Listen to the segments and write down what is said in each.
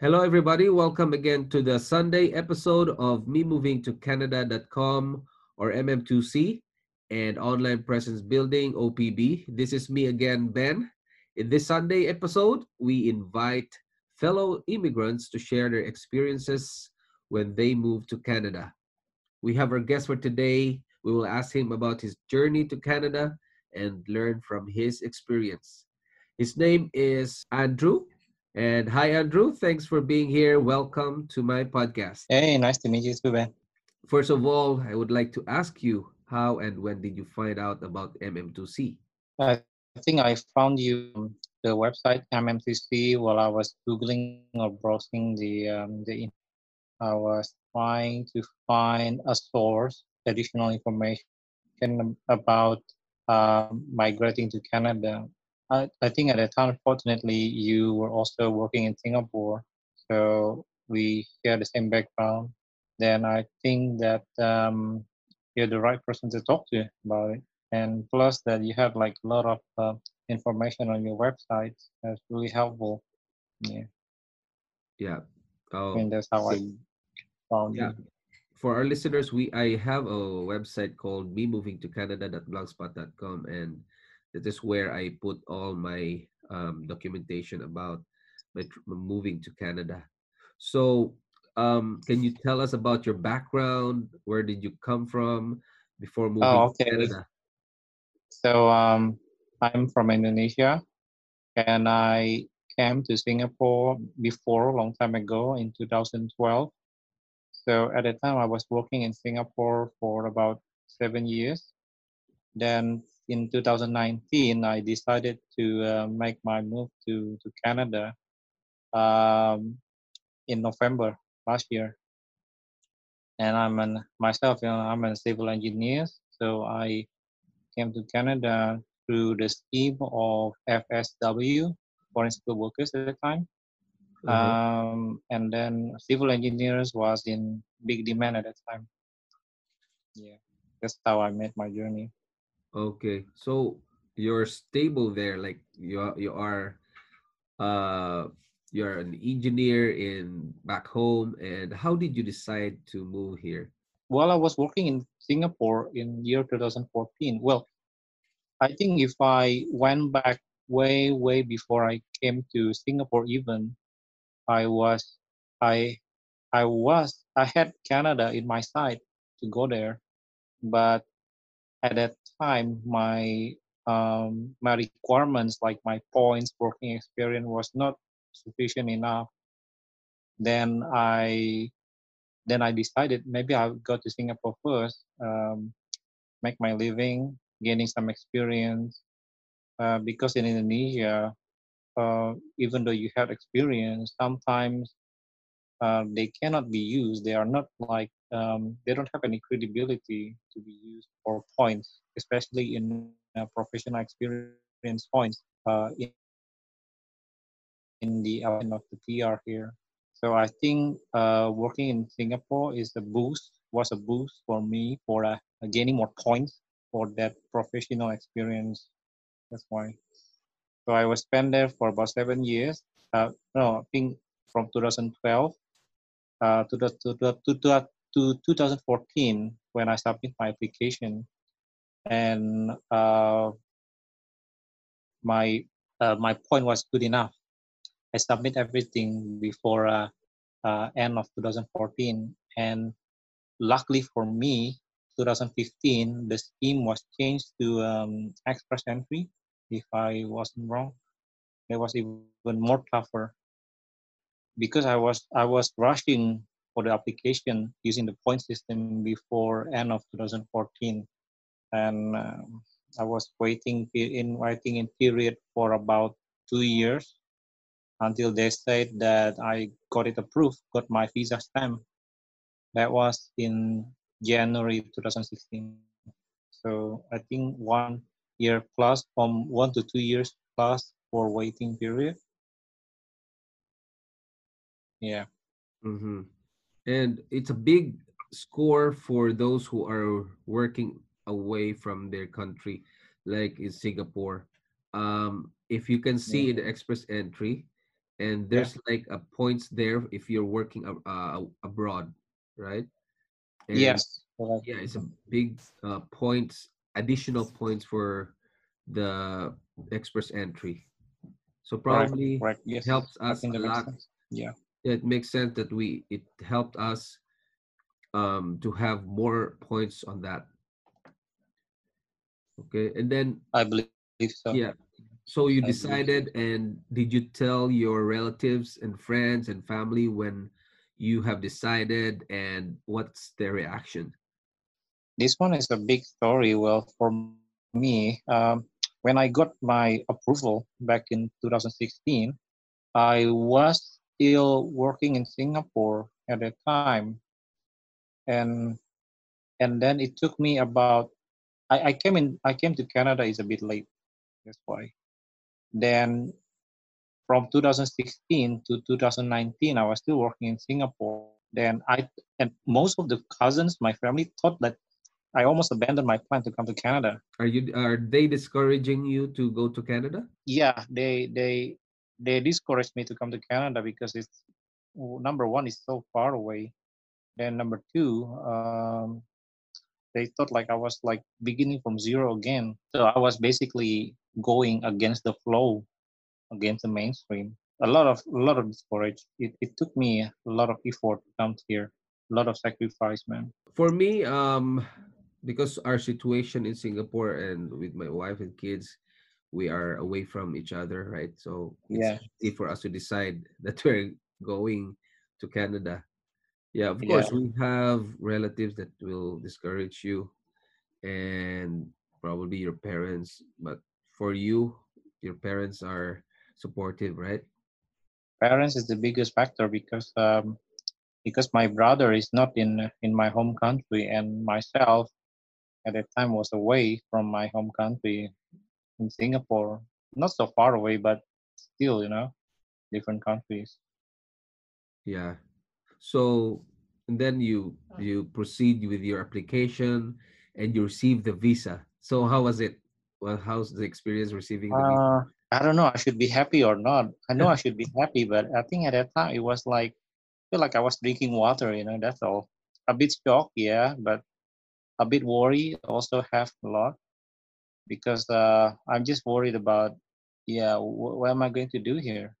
Hello, everybody. Welcome again to the Sunday episode of Me Moving to Canada.com or MM2C and Online Presence Building OPB. This is me again, Ben. In this Sunday episode, we invite fellow immigrants to share their experiences when they move to Canada. We have our guest for today. We will ask him about his journey to Canada and learn from his experience. His name is Andrew and hi, Andrew. Thanks for being here. Welcome to my podcast. Hey, nice to meet you too, Ben. First of all, I would like to ask you how and when did you find out about MM2C? I think I found you the website MM2C while I was googling or browsing the um, the. I was trying to find a source, additional information about uh, migrating to Canada I, I think at the time, fortunately, you were also working in Singapore, so we share the same background. Then I think that um, you're the right person to talk to about it. And plus that you have like a lot of uh, information on your website. That's really helpful. Yeah. Yeah. Oh, I mean, that's how I found yeah. you. For our listeners, we I have a website called me moving to canada.blogspot.com and that is where I put all my um, documentation about my moving to Canada. So, um, can you tell us about your background? Where did you come from before moving oh, okay. to Canada? So, um, I'm from Indonesia, and I came to Singapore before a long time ago in 2012. So at the time, I was working in Singapore for about seven years. Then in 2019, I decided to uh, make my move to, to Canada um, in November last year. And I'm an, myself, you know, I'm a civil engineer. So I came to Canada through the scheme of FSW, foreign skilled workers at the time. Mm-hmm. Um, and then civil engineers was in big demand at that time. Yeah, that's how I made my journey. Okay, so you're stable there, like you are, you are, uh, you're an engineer in back home. And how did you decide to move here? While I was working in Singapore in year 2014, well, I think if I went back way way before I came to Singapore, even I was I I was I had Canada in my sight to go there, but at that time my um, my requirements like my points working experience was not sufficient enough. Then i then i decided maybe i'll go to singapore first um, make my living gaining some experience. Uh, because in indonesia uh, even though you have experience sometimes uh, they cannot be used. They are not like um, they don't have any credibility to be used for points, especially in uh, professional experience points uh, in, in the element of the PR here. So I think uh, working in Singapore is a boost, was a boost for me for uh, gaining more points for that professional experience. That's why. So I was spent there for about seven years. Uh, no, I think from 2012 uh, to, the, to, the, to, the, to 2014 when I submit my application, and uh, my uh, my point was good enough. I submit everything before uh, uh end of 2014, and luckily for me, 2015 the scheme was changed to um, express entry. If I wasn't wrong, it was even more tougher because I was I was rushing for the application using the point system before end of 2014 and uh, i was waiting in waiting in period for about two years until they said that I got it approved, got my visa stamp. That was in January 2016. So I think one year plus, from one to two years plus for waiting period. Yeah. Mm-hmm. And it's a big score for those who are working away from their country, like in Singapore. Um, if you can see Yeah. in the express entry, and Yeah. there's like a points there if you're working uh, abroad, right? And Yes. yeah, it's a big uh, points, additional points for the express entry. So probably Correct. it Yes. helps us a lot. Yeah. It makes sense that we it helped us um to have more points on that okay and then I believe so. yeah so you I believe so. decided and did you tell your relatives and friends and family when you have decided and what's their reaction This one is a big story. Well, for me, um, when I got my approval back in 2016, I was still working in Singapore at that time, and and then it took me about I, I came in I came to Canada is a bit late. That's why. Then from 2016 to 2019, I was still working in Singapore. Then I and most of the cousins, my family thought that I almost abandoned my plan to come to Canada. are you are they discouraging you to go to canada Yeah, they they they discouraged me to come to Canada because it's number one is so far away. Then number two, um, they thought like I was like beginning from zero again. So I was basically going against the flow, against the mainstream. A lot of a lot of discourage. It it took me a lot of effort to come here, a lot of sacrifice, man. for me um because our situation in singapore and with my wife and kids we are away from each other right? So it's Yeah, easy for us to decide that we're going to canada. Yeah of yeah. course we have relatives that will discourage you and probably your parents but for you your parents are supportive right? Parents is the biggest factor because um, because my brother is not in in my home country and myself at that time was away from my home country in Singapore. Not so far away, but still, you know, different countries. yeah so and then you you proceed with your application and you receive the visa so how was it well how's the experience receiving the visa Uh, I don't know. I should be happy or not. I know I should be happy, but I think at that time it was like feel like I was drinking water. You know, that's all. A bit shocked, yeah, but a bit worried. Also have a lot because uh, I'm just worried about, yeah, wh- what am I going to do here?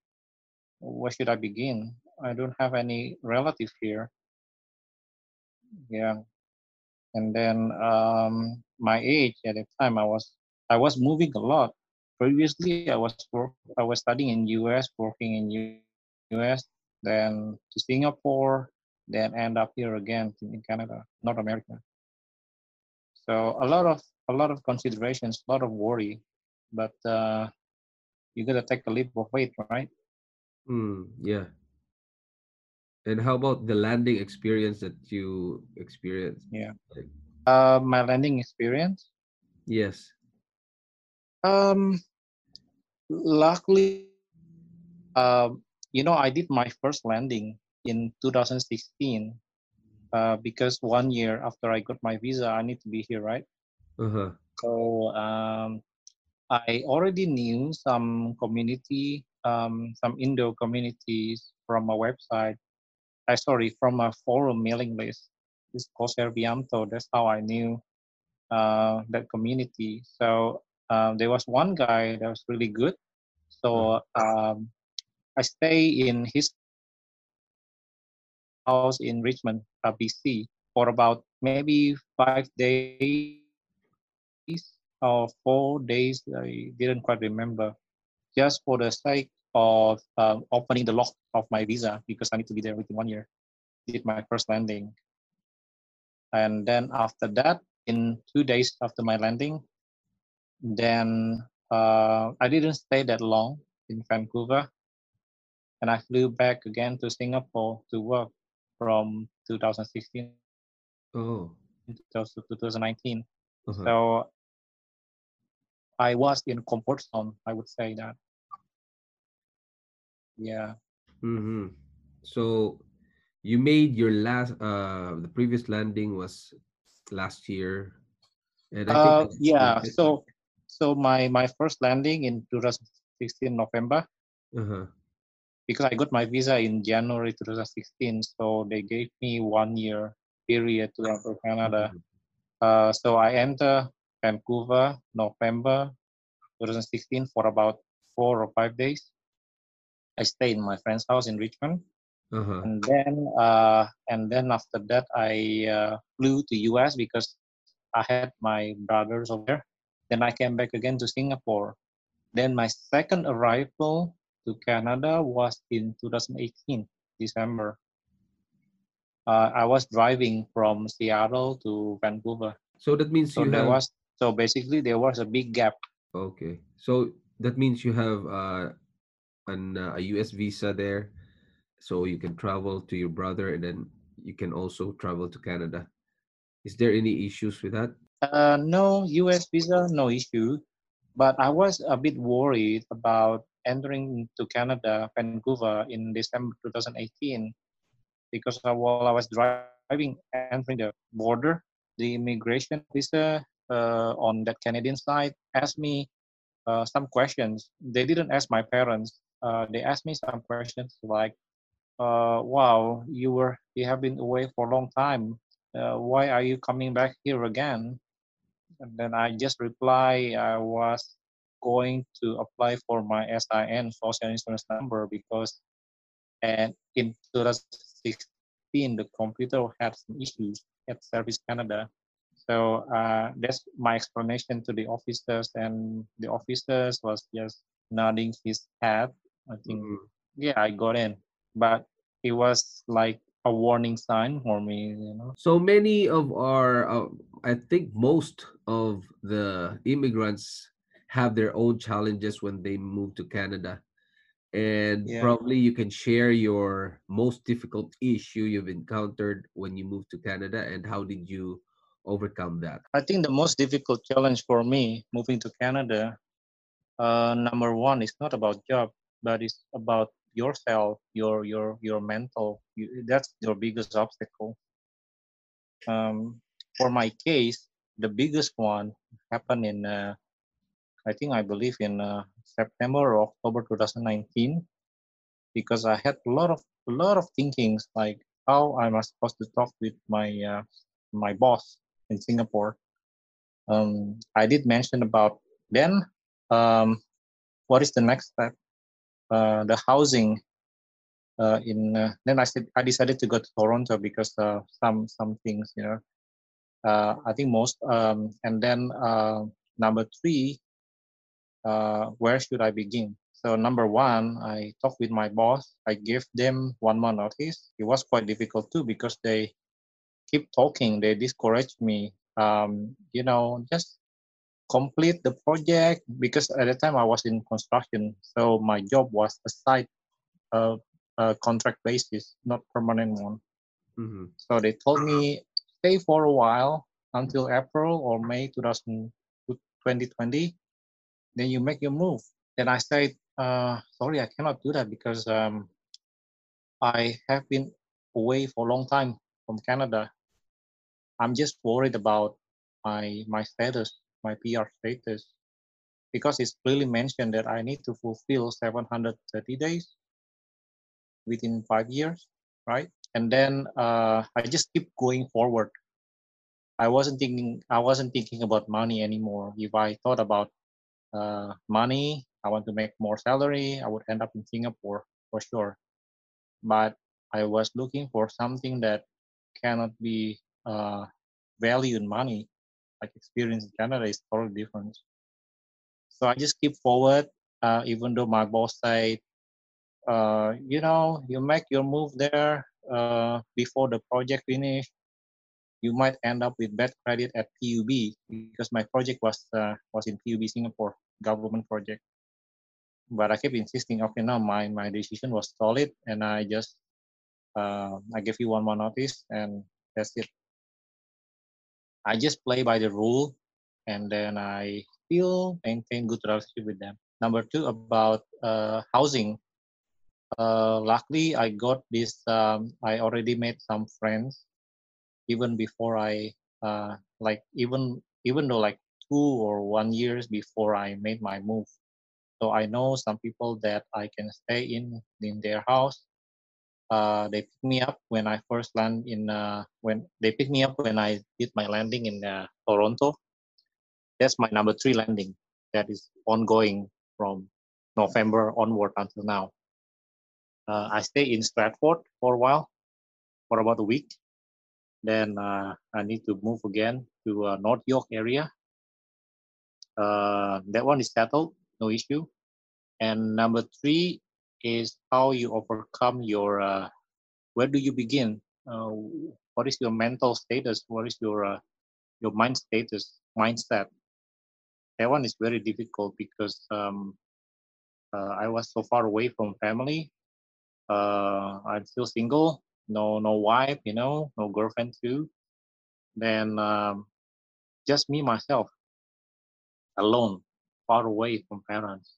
Where should I begin? I don't have any relative here. Yeah, and then um, my age at the time I was I was moving a lot. Previously, I was work I was studying in US, working in US, then to Singapore, then end up here again in in Canada, North America. So a lot of a lot of considerations, a lot of worry, but uh, you gotta take a leap of faith, right? Hmm, yeah and how about the landing experience that you experienced Yeah. Uh, my landing experience. yes Um, luckily, um, you know, I did my first landing in 2016 uh, because one year after I got my visa, I need to be here, right? uh-huh So um, I already knew some community, um, some Indo communities from a website. I sorry, from a forum mailing list. It's called. That's how I knew uh, that community. So um, there was one guy that was really good. So um, I stay in his house in Richmond, uh, BC, for about maybe five days or four days. I didn't quite remember. Just for the sake of um, opening the lock of my visa because I need to be there within one year. Did my first landing, and then after that, in two days after my landing, then uh, I didn't stay that long in Vancouver. and I flew back again to Singapore to work from 2016 Oh. to 2019. Uh-huh. So I was in comfort zone. I would say that. Yeah. hmm So you made your last uh the previous landing was last year. And I think Uh, yeah. So so my my first landing in 2016 November uh-huh. Because I got my visa in January 2016. So they gave me one year period to enter Canada. Mhm. Uh, so I enter Vancouver November 2016 for about four or five days. I stay in my friend's house in Richmond, Uh-huh. and then uh, and then after that I uh, flew to US because I had my brothers over there. Then I came back again to Singapore. Then my second arrival to Canada was in 2018 December. Uh, I was driving from Seattle to Vancouver. So that means So you there have was so basically there was a big gap. okay. So that means you have uh an uh, a US visa there so you can travel to your brother and then you can also travel to Canada. Is there any issues with that? Uh, no U.S. visa, no issue. But I was a bit worried about entering to Canada, Vancouver, in December 2018, because while I was driving, entering the border, the immigration officer uh, on that Canadian side asked me uh, some questions. They didn't ask my parents. Uh, they asked me some questions like, uh, "Wow, you were you have been away for a long time. Uh, why are you coming back here again?" And then I just reply I was going to apply for my SIN social insurance number because and in 2016 the computer had some issues at Service Canada. So uh, that's my explanation to the officers, and the officers was just nodding his head. I think, Mhm. yeah, I got in, but it was like a warning sign for me, you know. So many of our, uh, I think most of the immigrants have their own challenges when they move to Canada. And Yeah. probably you can share your most difficult issue you've encountered when you moved to Canada and how did you overcome that? I think the most difficult challenge for me moving to Canada, uh, number one, is not about job, but it's about yourself, your your your mental. You, that's your biggest obstacle. Um, for my case, the biggest one happened in, uh, I think I believe in uh, September or October 2019, because I had a lot of a lot of thinkings like how am I supposed to talk with my uh, my boss in Singapore. Um, I did mention about then um, what is the next step? Uh, the housing uh, in uh, then I said I decided to go to Toronto because uh, some some things you know I think most um, and then number three uh, where should I begin? So number one, I talked with my boss. I gave them one month notice. It was quite difficult too because they keep talking. They discourage me. Um, you know, just complete the project because at the time I was in construction, so my job was a side uh, uh, contract basis, not permanent one. Mhm. So they told me stay for a while until April or May 2000, 2020, then you make your move. Then I said, uh, sorry, I cannot do that because um, I have been away for a long time from Canada. I'm just worried about my my status, my PR status, because it's clearly mentioned that I need to fulfill 730 days within five years, right? And then uh, I just keep going forward. I wasn't thinking. I wasn't thinking about money anymore. If I thought about uh, money, I want to make more salary. I would end up in Singapore for sure. But I was looking for something that cannot be uh, value in money. Like experience in Canada is totally different. So I just keep forward, uh, even though my boss said, uh, you know, you make your move there uh, before the project finish, you might end up with bad credit at PUB because my project was uh, was in PUB Singapore government project. but I kept insisting. Okay, now my my decision was solid, and I just uh, I gave you one more notice, and that's it. I just play by the rule, and then I still maintain good relationship with them. Number two about uh, housing. Uh, luckily, I got this. Um, I already made some friends, even before I uh, like even even though like two or one years before I made my move. So I know some people that I can stay in in their house. Uh, they pick me up when I first land in uh, when they pick me up when I did my landing in uh, Toronto. That's my number three landing. That is ongoing from November onward until now. Uh, I stay in Stratford for a while, for about a week. Then uh, I need to move again to uh, North York area. Uh, that one is settled, no issue. And number three is how you overcome your. Uh, where do you begin? Uh, what is your mental status? What is your uh, your mind status, mindset? That one is very difficult because um, I was so far away from family. I'm still single, no no wife, you know, no girlfriend too. Then um, just me myself, alone, far away from parents.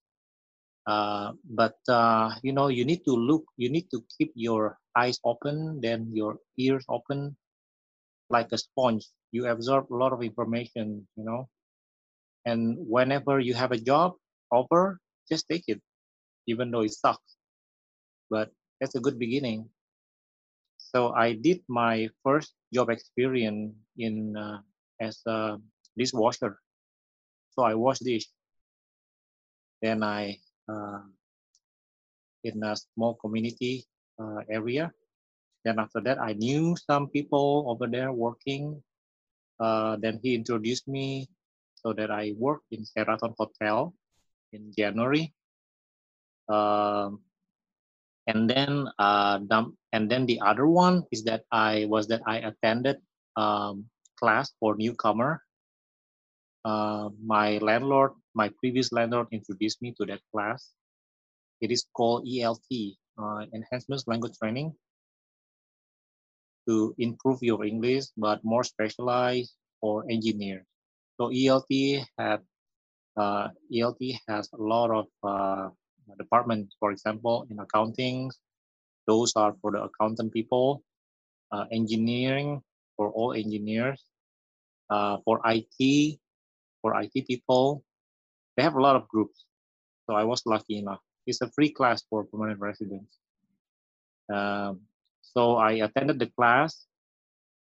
Uh, but uh, you know, you need to look. You need to keep your eyes open, then your ears open, like a sponge. You absorb a lot of information, you know. And whenever you have a job offer, just take it, even though it sucks. But that's a good beginning. So I did my first job experience in uh, as a dishwasher. So I wash dish. Then I uh, in a small community uh, area. Then after that, I knew some people over there working. Uh, then he introduced me so that I worked in Sheraton Hotel in January. Um, and then uh, and then the other one is that I was that I attended um, class for newcomer. Uh, my landlord, my previous landlord, introduced me to that class. It is called ELT, uh, Enhancement Language Training, to improve your English, but more specialized for engineers. So ELT have uh, ELT has a lot of uh, departments. For example, in accounting, those are for the accountant people. Uh, engineering for all engineers. Uh, for IT, for IT people, they have a lot of groups. So I was lucky enough. It's a free class for permanent residents. Um, so I attended the class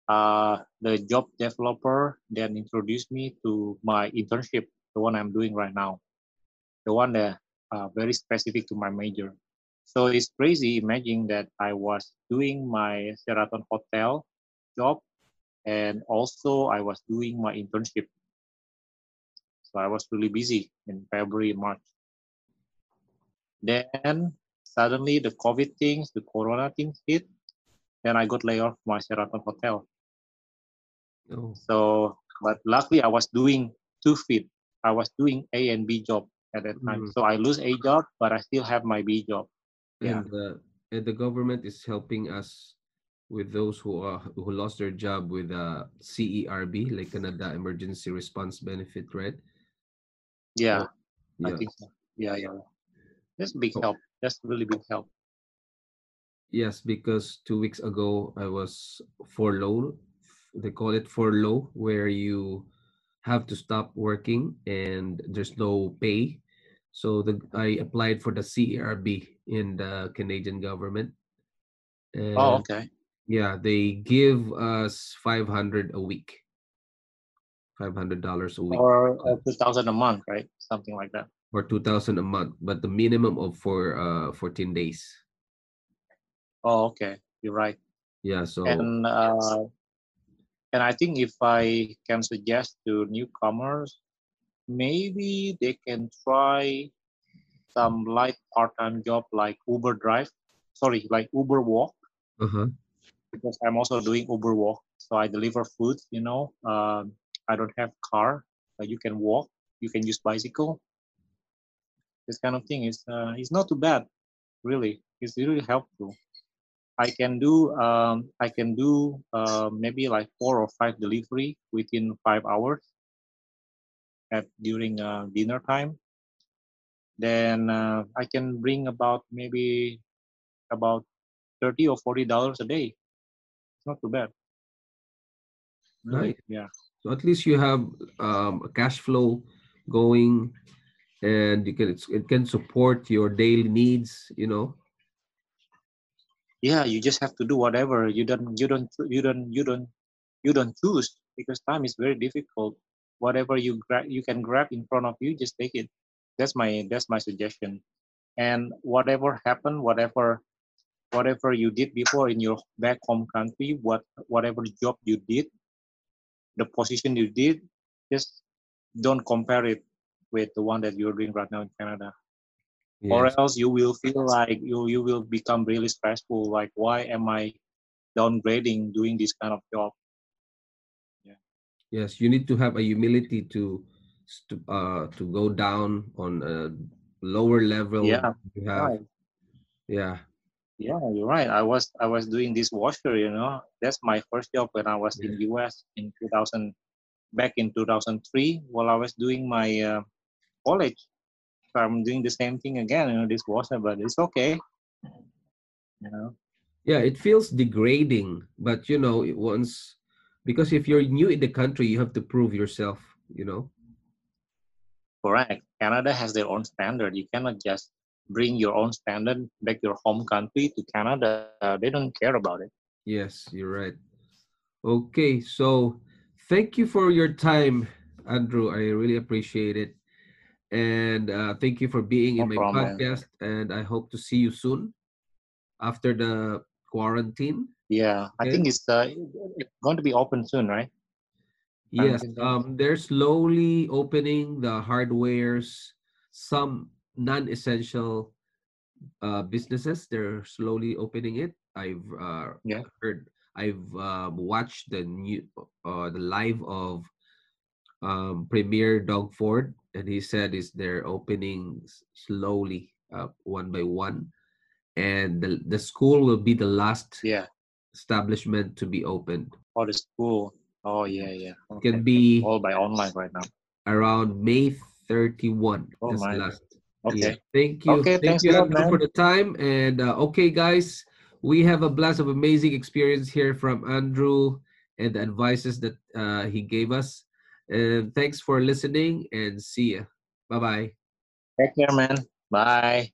uh, the job developer then introduced me to my internship, the one I'm doing right now, the one that uh, very specific to my major. So it's crazy imagining that I was doing my Sheraton Hotel job and also I was doing my internship. So I was really busy in February, March. Then suddenly the COVID things, the Corona things hit. Then I got laid off my Sheraton Hotel. Oh. So, but luckily I was doing two feet. I was doing A and B job at that time. Mm. So I lose A job, but I still have my B job. Yeah. And, uh, and the government is helping us with those who are who lost their job with uh, CERB, like Canada Emergency Response Benefit, right? Yeah, Yeah. I think so. Yeah, yeah. That's a big Oh. help. That's really big help. Yes, because two weeks ago I was furloughed. They call it furlough, where you have to stop working and there's no pay. So the I applied for the CERB in the Canadian government. And Oh, okay. yeah, they give us 500 a week. $500 a week Or uh, two thousand a month, right? Something like that. or 2000 a month, but the minimum of for uh 14 days. Oh, okay. You're right. Yeah, so And uh, and I think if I can suggest to newcomers, maybe they can try some light part-time job like Uber Drive. Sorry, like Uber Walk. uh-huh. because I'm also doing Uber Walk. So I deliver food. You know, um, I don't have car. Uh, you can walk. You can use bicycle. this kind of thing is uh, is not too bad, really. It's really helpful. I can do um, I can do uh, maybe like four or five delivery within five hours at during uh, dinner time. Then uh, I can bring about maybe about thirty or forty dollars a day. It's not too bad. Right. Yeah. So at least you have um, a cash flow going, and you can it's, it can support your daily needs. You know. Yeah, you just have to do whatever you don't you don't you don't you don't you don't choose because time is very difficult. Whatever you grab you can grab in front of you, just take it. That's my that's my suggestion. And whatever happened, whatever whatever you did before in your back home country, what whatever job you did, the position you did, just don't compare it with the one that you're doing right now in Canada. Or else you will feel like you you will become really stressful. Like why am I downgrading doing this kind of job? Yes. You need to have a humility to to uh to go down on a lower level. Yeah, You have Right. yeah. Yeah, you're right. I was I was doing this washer, you know. That's my first job when I was in US in 2000 back in 2003 while I was doing my uh, college. So I'm doing the same thing again, you know, this washer, but it's okay. You know. Yeah, it feels degrading, but you know, it once because if you're new in the country, you have to prove yourself, you know. Correct. Canada has their own standard. You cannot just bring your own standard back your home country to Canada. Uh, they don't care about it. Yes, you're right. Okay, so thank you for your time, Andrew. I really appreciate it. And uh, thank you for being No in my problem. podcast. And I hope to see you soon after the quarantine. Yeah, I think it's uh, it's going to be open soon, right? Yes, um, they're slowly opening the hardwares, some non-essential uh, businesses. They're slowly opening it. I've uh, Yeah. heard, I've um, watched the new, uh, the live of um, Premier Doug Ford, and he said is they're opening slowly, uh, one by one, and the the school will be the last Yeah. establishment to be opened. Or the school. Oh yeah, yeah. It Okay. can be All by online right now. around May 31. Oh my. last. Okay. Yeah. Thank you. Okay, Thank you, lot, for the time. And uh, okay, guys, we have a blast of amazing experience here from Andrew and the advices that uh, he gave us. And thanks for listening and see ya. Bye bye. Take care, man. Bye.